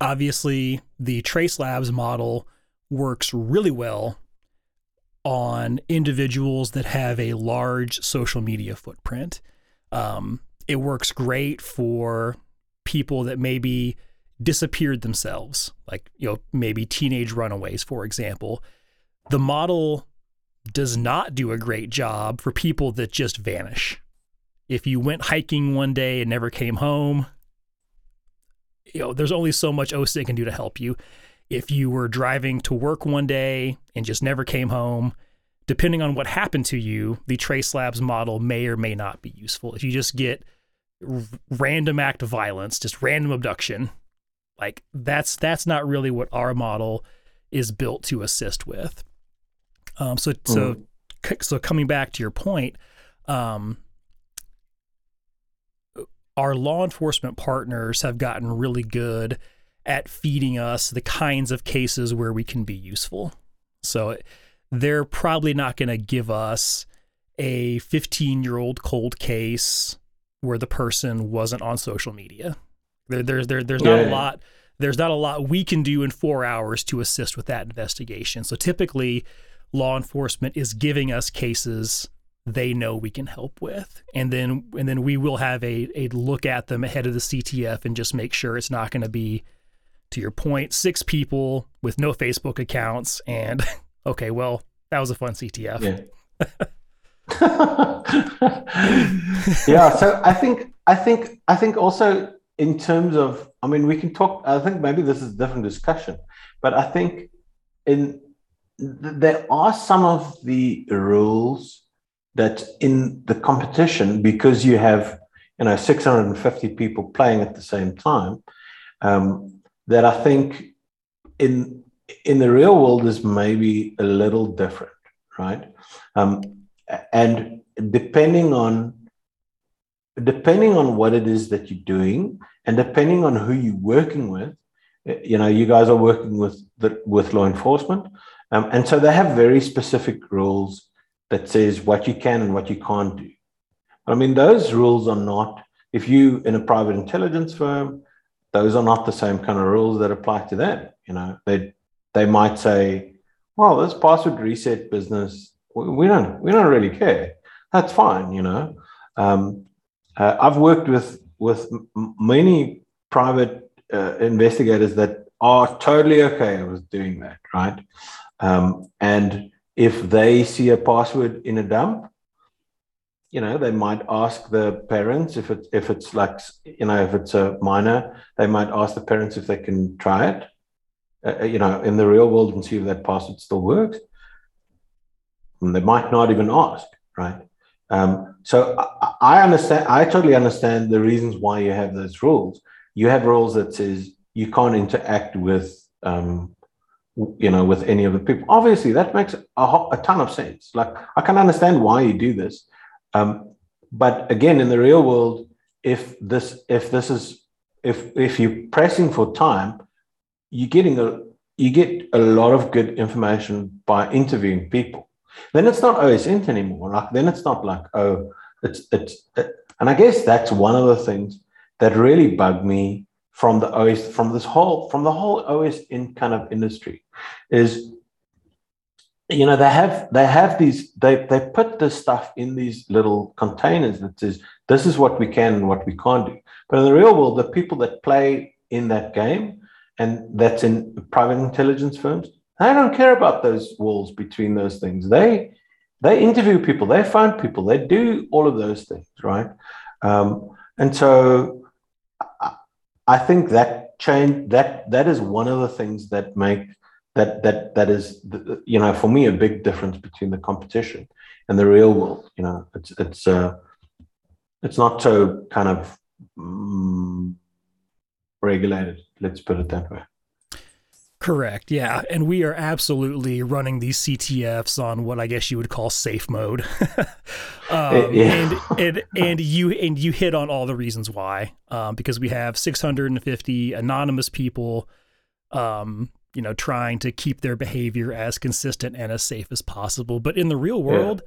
obviously, the Trace Labs model works really well on individuals that have a large social media footprint. Um, it works great for people that maybe disappeared themselves, like you know maybe teenage runaways, for example. The model does not do a great job for people that just vanish. If you went hiking one day and never came home, you know there's only so much OSINT can do to help you. If you were driving to work one day and just never came home, depending on what happened to you, the Trace Labs model may or may not be useful. If you just get random act of violence, just random abduction, like that's that's not really what our model is built to assist with. Um, so mm. so so coming back to your point, um, our law enforcement partners have gotten really good at feeding us the kinds of cases where we can be useful. So they're probably not going to give us a 15 year old cold case where the person wasn't on social media. There, there, there there's not yeah. a lot. There's not a lot we can do in four hours to assist with that investigation. So typically, law enforcement is giving us cases they know we can help with, and then and then we will have a a look at them ahead of the CTF and just make sure it's not going to be, to your point, six people with no Facebook accounts and okay, well, that was a fun CTF. Yeah. yeah, so I think I think I think also in terms of I mean we can talk I think maybe this is a different discussion, but I think in there are some of the rules that in the competition because you have you know 650 people playing at the same time um, that I think in in the real world is maybe a little different, right? Um, and depending on depending on what it is that you're doing, and depending on who you're working with, you know, you guys are working with the, with law enforcement, um, and so they have very specific rules that says what you can and what you can't do. I mean, those rules are not. If you in a private intelligence firm, those are not the same kind of rules that apply to them. You know, they they might say, well, this password reset business, we don't, we don't really care. That's fine, you know. Um, uh, I've worked with with many private uh, investigators that are totally okay with doing that, right? Um, and if they see a password in a dump, you know, they might ask the parents if it's if it's like you know if it's a minor, they might ask the parents if they can try it. Uh, uh, you know, in the real world and see if that password still works. And they might not even ask, right? Um, so I, I, understand. I totally understand the reasons why you have those rules. You have rules that says you can't interact with, um, you know, with any of the people. Obviously, that makes a, a ton of sense. Like I can understand why you do this, um, but again, in the real world, if this if this is if if you're pressing for time, you're getting a you get a lot of good information by interviewing people. Then it's not OSINT anymore. Like then it's not like oh it's it's it, and I guess that's one of the things that really bugged me from the OS from this whole from the whole OSINT kind of industry is you know they have they have these they they put this stuff in these little containers that says this is what we can and what we can't do but in the real world the people that play in that game and that's in private intelligence firms. I don't care about those walls between those things. They they interview people, they find people, they do all of those things, right? Um, and so I, I think that change that that is one of the things that make that that that is the, you know for me a big difference between the competition and the real world. You know, it's it's uh, it's not so kind of um, regulated. Let's put it that way. Correct. Yeah, and we are absolutely running these CTFs on what I guess you would call safe mode. um, yeah. and, and and you and you hit on all the reasons why, um, because we have 650 anonymous people, um, you know, trying to keep their behavior as consistent and as safe as possible. But in the real world,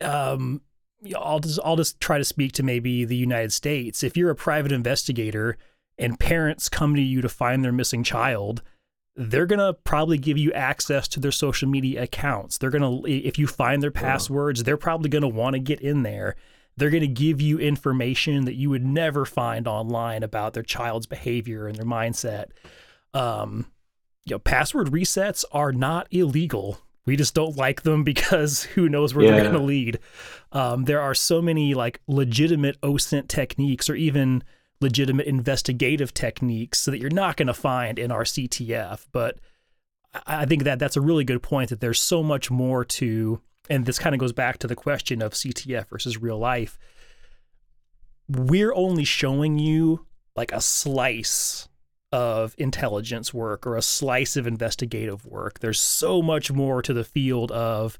yeah. um, I'll just I'll just try to speak to maybe the United States. If you're a private investigator and parents come to you to find their missing child they're going to probably give you access to their social media accounts. They're going to, if you find their passwords, they're probably going to want to get in there. They're going to give you information that you would never find online about their child's behavior and their mindset. Um, you know, password resets are not illegal. We just don't like them because who knows where yeah. they're going to lead. Um, there are so many like legitimate OSINT techniques or even legitimate investigative techniques so that you're not going to find in our CTF. But I think that that's a really good point that there's so much more to, and this kind of goes back to the question of CTF versus real life. We're only showing you like a slice of intelligence work or a slice of investigative work. There's so much more to the field of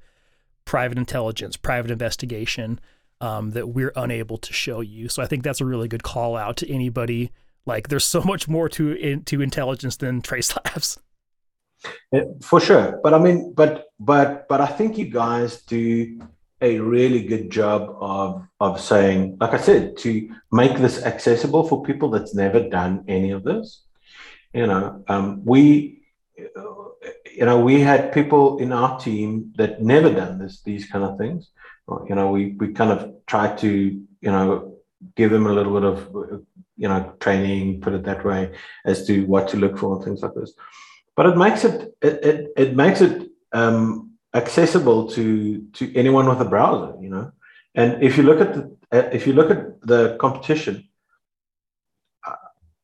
private intelligence, private investigation um, that we're unable to show you. So I think that's a really good call out to anybody. Like, there's so much more to in, to intelligence than trace labs. For sure, but I mean, but but but I think you guys do a really good job of of saying, like I said, to make this accessible for people that's never done any of this. You know, um, we, you know, we had people in our team that never done this these kind of things, you know, we, we kind of try to, you know, give them a little bit of, you know, training, put it that way, as to what to look for and things like this. But it makes it, it, it, it makes it um, accessible to, to anyone with a browser, you know. And if you look at the, if you look at the competition,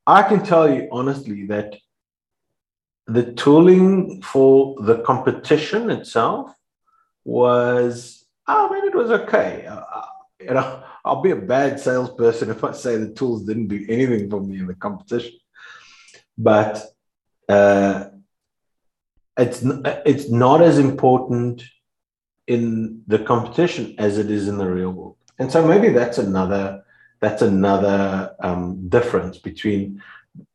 I can tell you honestly that the tooling for the competition itself was I mean, it was okay. Uh, uh, you know, I'll be a bad salesperson if I say the tools didn't do anything for me in the competition. But uh, it's it's not as important in the competition as it is in the real world. And so maybe that's another that's another um, difference between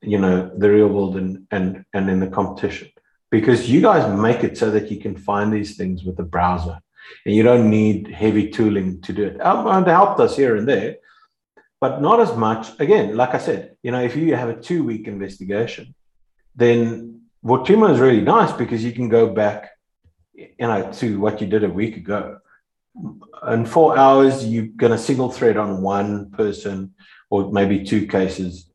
you know the real world and and and in the competition because you guys make it so that you can find these things with the browser and you don't need heavy tooling to do it. Um, and it helped us here and there, but not as much. Again, like I said, you know, if you have a two week investigation, then Vortimo is really nice because you can go back, you know, to what you did a week ago. In four hours, you're going to single thread on one person or maybe two cases,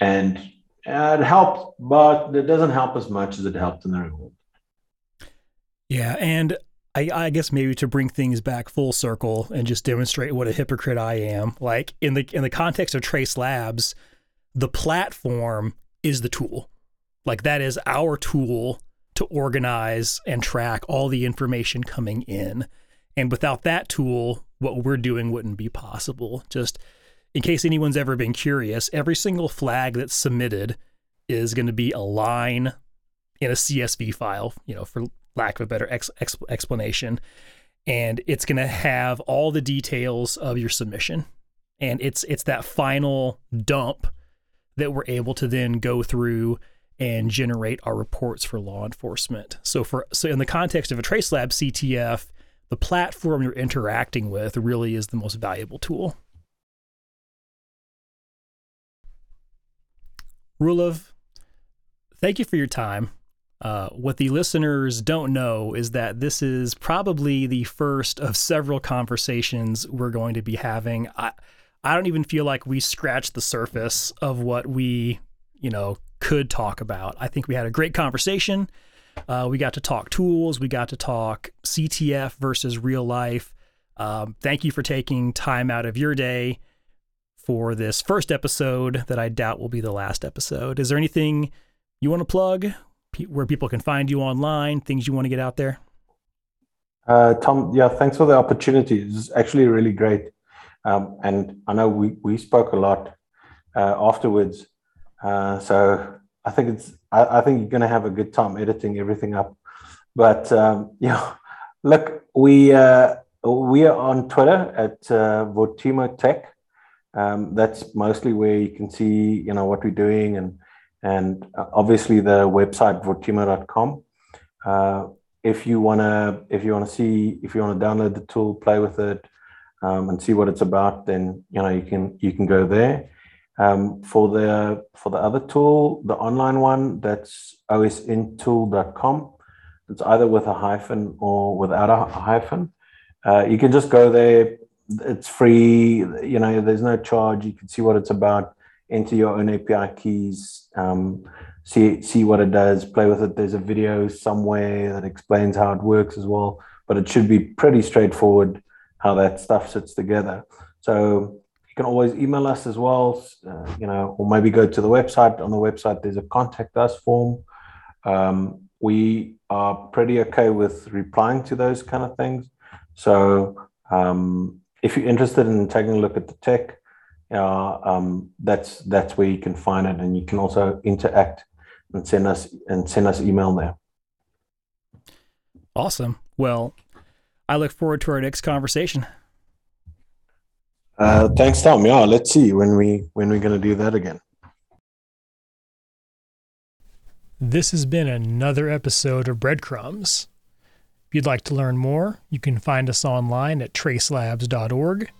and it helped, but it doesn't help as much as it helped in the reward. Yeah, and I, I, guess maybe to bring things back full circle and just demonstrate what a hypocrite I am. Like in the in the context of Trace Labs, the platform is the tool. Like that is our tool to organize and track all the information coming in. And without that tool, what we're doing wouldn't be possible. Just in case anyone's ever been curious, every single flag that's submitted is going to be a line in a CSV file, you know, for lack of a better ex- ex- explanation. And it's going to have all the details of your submission. And it's it's that final dump that we're able to then go through and generate our reports for law enforcement. So for so in the context of a trace lab CTF, the platform you're interacting with really is the most valuable tool. Roelof, thank you for your time. Uh, what the listeners don't know is that this is probably the first of several conversations we're going to be having. I, I don't even feel like we scratched the surface of what we, you know, could talk about. I think we had a great conversation. Uh, we got to talk tools. We got to talk CTF versus real life. Um, thank you for taking time out of your day for this first episode that I doubt will be the last episode. Is there anything you want to plug? Where people can find you online, things you want to get out there? Uh, Tom, yeah, thanks for the opportunity. It's actually really great. Um, and I know we, we spoke a lot uh, afterwards. Uh, so I think it's I, I think you're going to have a good time editing everything up. But um, yeah, look, we uh, we are on Twitter at uh, Tech. Um, that's mostly where you can see you know what we're doing and and uh, obviously the website vortimo.com. Uh, if you wanna if you wanna see if you wanna download the tool, play with it, um, and see what it's about, then you know you can you can go there. Um, for the for the other tool, the online one, that's osintool.com. It's either with a hyphen or without a hyphen. Uh, you can just go there. It's free. You know, there's no charge. You can see what it's about. Enter your own API keys. Um, see see what it does. Play with it. There's a video somewhere that explains how it works as well. But it should be pretty straightforward how that stuff sits together. So you can always email us as well, uh, you know, or maybe go to the website. On the website, there's a contact us form. Um, we are pretty okay with replying to those kind of things. So um, if you're interested in taking a look at the tech, uh, um, that's that's where you can find it, and you can also interact and send us and send us email there. Awesome. Well, I look forward to our next conversation. Uh, thanks, Tom. Yeah, let's see when we when we're going to do that again. This has been another episode of Breadcrumbs. If you'd like to learn more, you can find us online at tracelabs.org,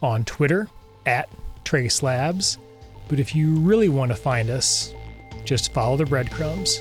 on Twitter at tracelabs. But if you really want to find us, just follow the breadcrumbs.